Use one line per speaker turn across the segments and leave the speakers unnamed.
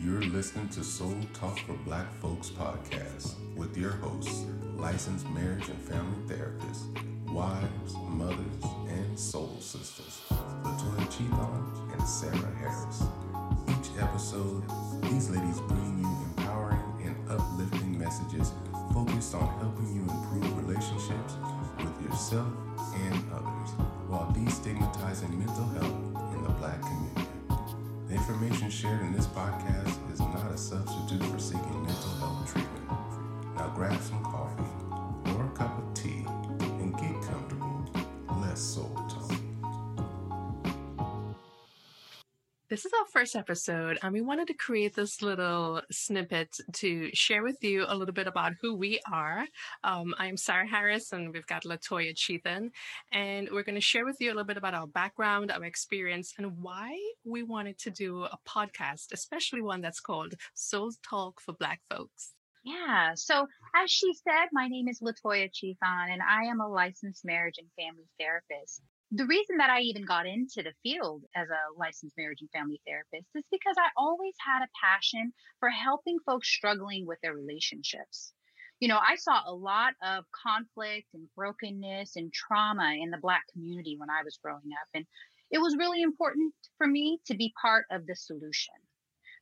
You're listening to Soul Talk for Black Folks podcast with your hosts, licensed marriage and family therapists, wives, mothers, and soul sisters, Latoya Cheathon and Sarah Harris. Each episode, these ladies bring you empowering and uplifting messages focused on helping you improve relationships with yourself and others while destigmatizing mental health in the black community. The information shared in this podcast is not a substitute for seeking mental health treatment. Now grab some coffee or a cup of tea and get comfortable. Let's soul
This is our first episode, and we wanted to create this little snippet to share with you a little bit about who we are. Um, I'm Sarah Harris, and we've got Latoya Cheathon, and we're going to share with you a little bit about our background, our experience, and why we wanted to do a podcast, especially one that's called Soul Talk for Black Folks.
Yeah. So, as she said, my name is Latoya Cheathon, and I am a licensed marriage and family therapist the reason that I even got into the field as a licensed marriage and family therapist is because I always had a passion for helping folks struggling with their relationships. You know, I saw a lot of conflict and brokenness and trauma in the Black community when I was growing up. And it was really important for me to be part of the solution.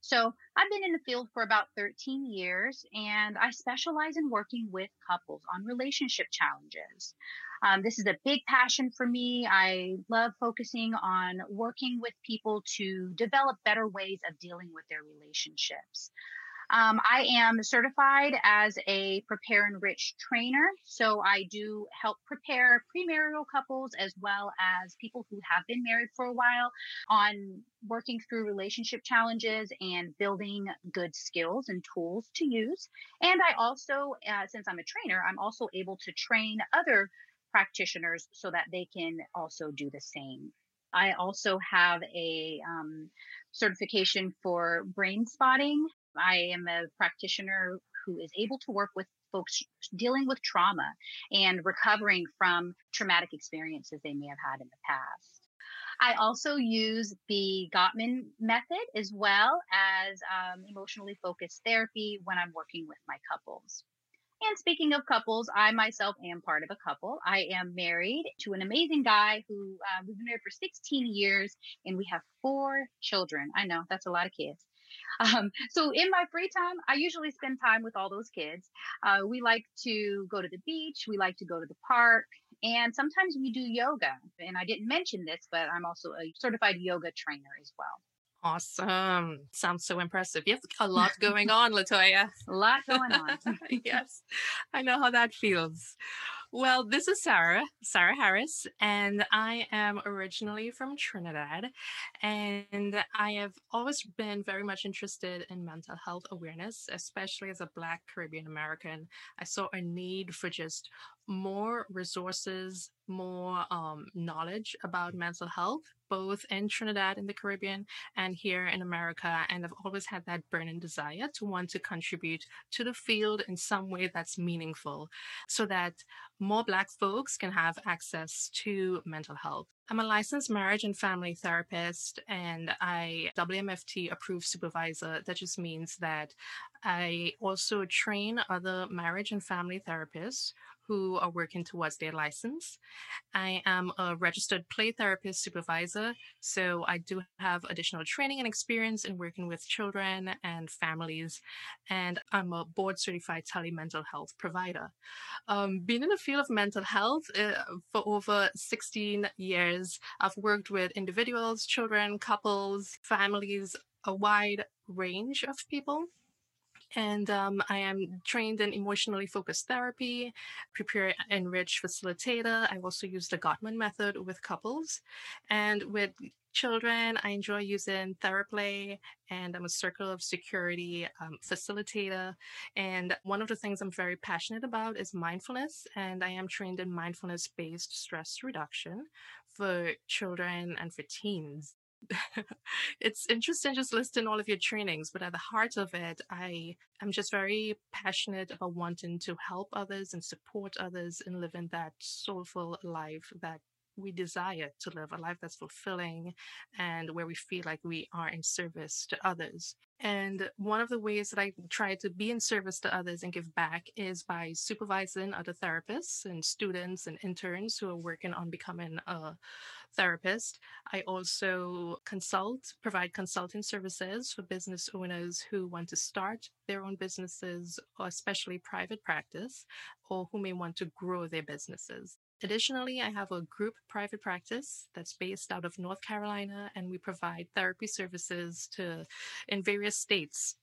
So I've been in the field for about 13 years and I specialize in working with couples on relationship challenges. Um, this is a big passion for me. I love focusing on working with people to develop better ways of dealing with their relationships. Um, I am certified as a prepare enrich trainer. So I do help prepare premarital couples as well as people who have been married for a while on working through relationship challenges and building good skills and tools to use. And I also, uh, since I'm a trainer, I'm also able to train other practitioners so that they can also do the same. I also have a um, certification for brainspotting. I am a practitioner who is able to work with folks dealing with trauma and recovering from traumatic experiences they may have had in the past. I also use the Gottman method as well as um, emotionally focused therapy when I'm working with my couples. And speaking of couples, I myself am part of a couple. I am married to an amazing guy who uh, we've been married for 16 years and we have four children. I know that's a lot of kids. Um, so in my free time, I usually spend time with all those kids. Uh, we like to go to the beach. We like to go to the park. And sometimes we do yoga. And I didn't mention this, but I'm also a certified yoga trainer as well.
Awesome. Sounds so impressive. You have a lot going on, Latoya.
a lot going on.
yes, I know how that feels. Well, this is Sarah, Sarah Harris, and I am originally from Trinidad. And I have always been very much interested in mental health awareness, especially as a Black Caribbean American. I saw a need for just more resources, more um, knowledge about mental health, both in Trinidad in the Caribbean and here in America. And I've always had that burning desire to want to contribute to the field in some way that's meaningful so that more Black folks can have access to mental health. I'm a licensed marriage and family therapist and I AAMFT approved supervisor. That just means that I also train other marriage and family therapists who are working towards their license. I am a registered play therapist supervisor, so I do have additional training and experience in working with children and families, and I'm a board certified telemental health provider. Um, being in the field of mental health uh, for over 16 years, I've worked with individuals, children, couples, families, a wide range of people and um, I am trained in emotionally focused therapy, prepare enrich facilitator. I also use the Gottman method with couples, and with children, I enjoy using TheraPlay, and I'm a circle of security um, facilitator. And one of the things I'm very passionate about is mindfulness, and I am trained in mindfulness based stress reduction for children and for teens. it's interesting just listing all of your trainings, but at the heart of it, I am just very passionate about wanting to help others and support others in living that soulful life that we desire to live a life that's fulfilling and where we feel like we are in service to others. And one of the ways that I try to be in service to others and give back is by supervising other therapists and students and interns who are working on becoming a therapist. I also consult, provide consulting services for business owners who want to start their own businesses, or especially private practice, or who may want to grow their businesses. Additionally, I have a group private practice that's based out of North Carolina, and we provide therapy services to in various states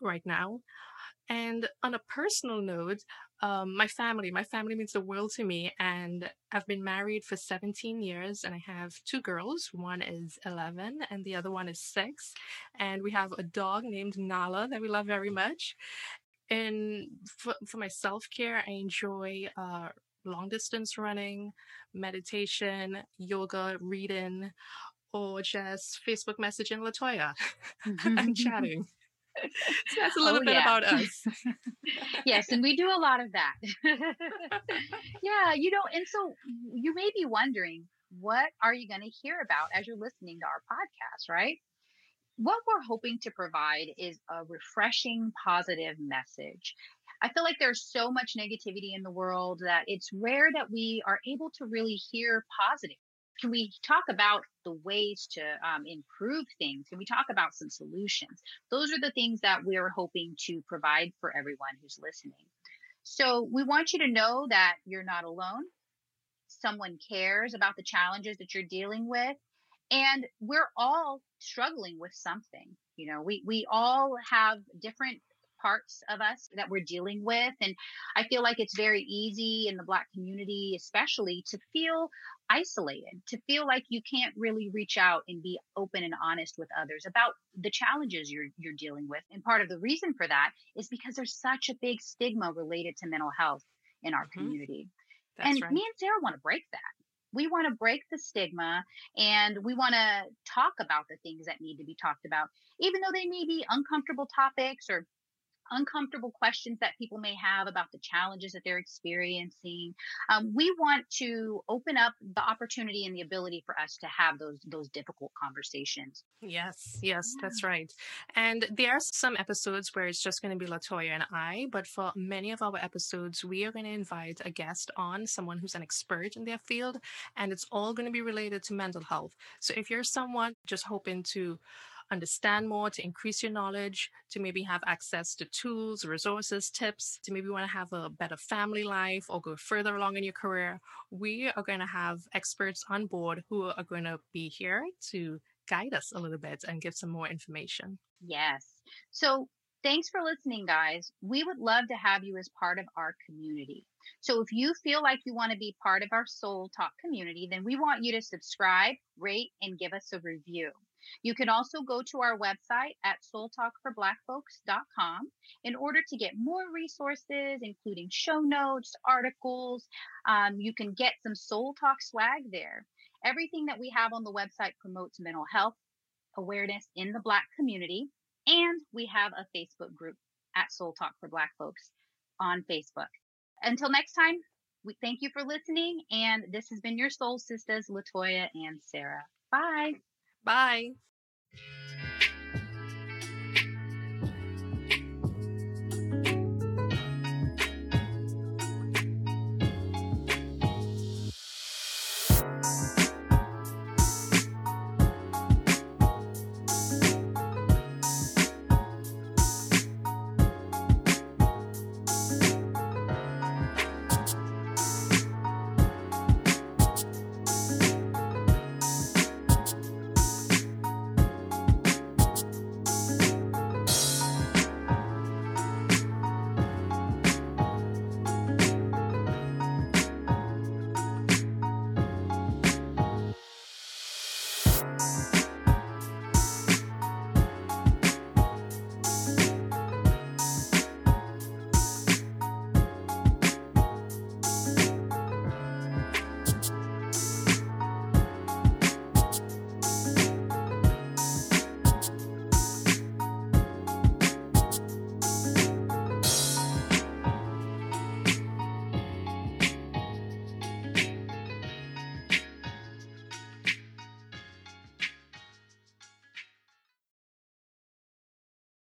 right now. And on a personal note, um, my family, my family means the world to me. And I've been married for 17 years and I have two girls. One is 11 and the other one is six. And we have a dog named Nala that we love very much. And for, for my self care, I enjoy uh, long distance running, meditation, yoga, reading, or just Facebook messaging Latoya and chatting. so that's a little oh, bit yeah. about us.
yes, and we do a lot of that. yeah, you know, and so you may be wondering, what are you going to hear about as you're listening to our podcast, right? What we're hoping to provide is a refreshing, positive message. I feel like there's so much negativity in the world that it's rare that we are able to really hear positive. Can we talk about the ways to um, improve things? Can we talk about some solutions? Those are the things that we're hoping to provide for everyone who's listening. So we want you to know that you're not alone. Someone cares about the challenges that you're dealing with. And we're all struggling with something. You know, we, we all have different parts of us that we're dealing with. And I feel like it's very easy in the Black community, especially, to feel isolated, to feel like you can't really reach out and be open and honest with others about the challenges you're, you're dealing with. And part of the reason for that is because there's such a big stigma related to mental health in our mm-hmm. community. That's and right. me and Sarah want to break that we want to break the stigma and we want to talk about the things that need to be talked about, even though they may be uncomfortable topics or uncomfortable questions that people may have about the challenges that they're experiencing. Um, we want to open up the opportunity and the ability for us to have those those difficult conversations.
Yes, yes, yeah. that's right. And there are some episodes where it's just going to be Latoya and I, but for many of our episodes, we are going to invite a guest on, someone who's an expert in their field, and it's all going to be related to mental health. So if you're someone just hoping to understand more, to increase your knowledge, to maybe have access to tools, resources, tips, to maybe want to have a better family life or go further along in your career, we are going to have experts on board who are going to be here to guide us a little bit and give some more information.
Yes. So Thanks for listening, guys. We would love to have you as part of our community. So if you feel like you want to be part of our Soul Talk community, then we want you to subscribe, rate, and give us a review. You can also go to our website at soultalkforblackfolks.com in order to get more resources, including show notes, articles. Um, you can get some Soul Talk swag there. Everything that we have on the website promotes mental health awareness in the Black community. And we have a Facebook group at Soul Talk for Black Folks on Facebook. Until next time, we thank you for listening. And this has been your Soul Sisters, Latoya and Sarah. Bye.
Bye.